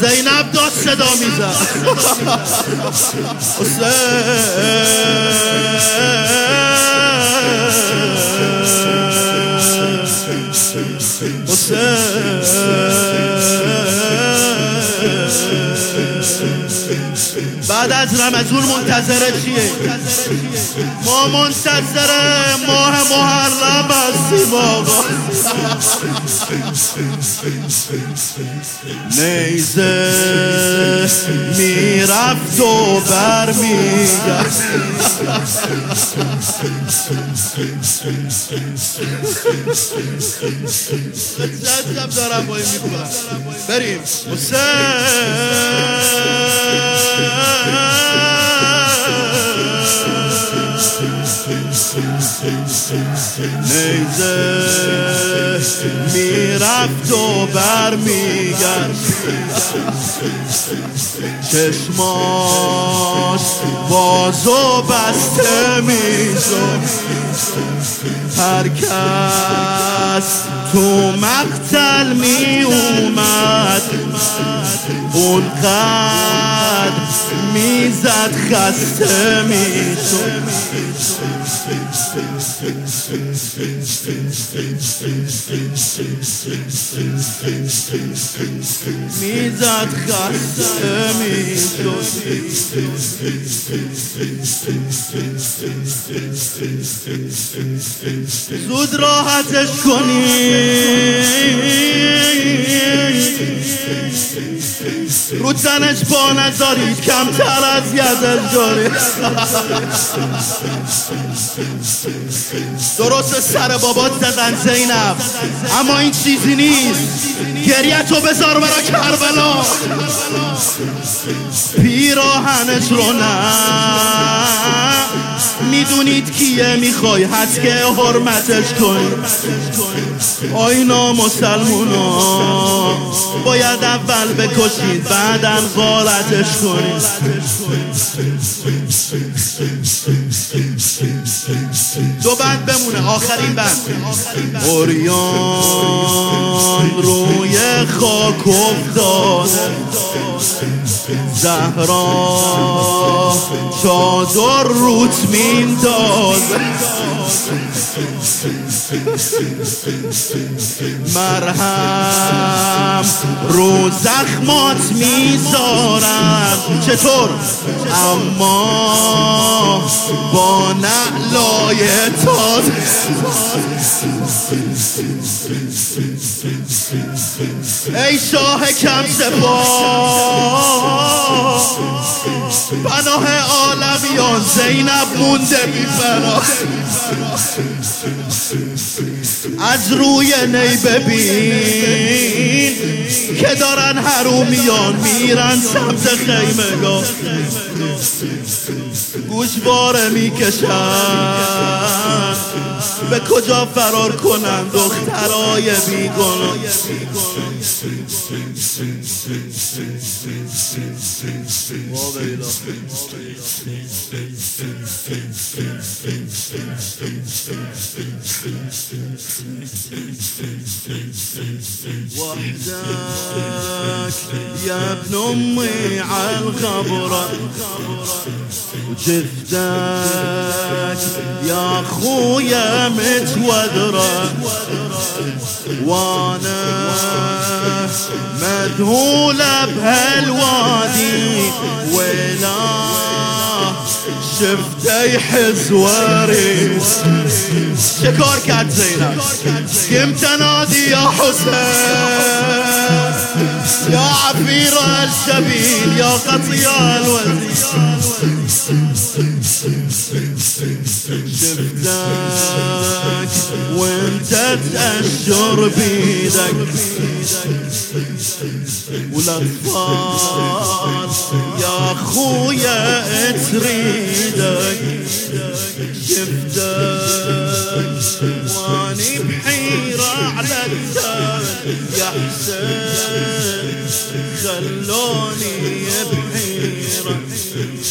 زینب داشت صدا می‌زد. بعد از رمزون منتظر چیه؟ ما منتظر ماه محرم هستیم آقا نیزه می‌رفت و برمیگشت. جذب دارم با این می‌کنم. بریم. نیزه می‌رفت و برمیگشت چشماش باز و بسته می‌شد. هر کس تو مقتل می اومد اون قد می‌زد خسته می‌شد. می‌زد خسته می‌شد. زود راحتش کنی. رو تنش پا نذارید کمتر از یدش داری درست سر بابات زدن زینب. اما این چیزی نیست. گریه تو بذار برا کربلا. پیراهنش رو نه. می‌دونید کیه؟ می‌خوای حد که حرمتش کنی. آینا مسلمونا باید اول بکشید بعدا غارتش کنید دو بند بمونه آخرین بند. اوریان روی خاک افتاده. زهرا چادر روت میندازه مرهم رو زخمات می‌ذارم چطور؟ اما با نعلای تازه ای شاه کم سپاه. پناه عالمیان زینب مونده بیفرا از روی نی ببین که دارن حرومیان میرن سمت خیمگاه گوشواره می‌کشن. به کجا فرار کنن دخترای بیگناه؟ وحدك يا ابن امي على القبر. وجثتك يا خويا متودرة وأنا مذهولة بهالوادي. ولا شفته يحز وريس شكور كات زينب قمت أنادي يا حسين. يا عفير الشبيل يا قطيع الوزير شفتك وانت تأشر بيدك. والأطفال يا خويا تريدك شفتك وأني بحيرة على التال يا حسين خلوني الرحيم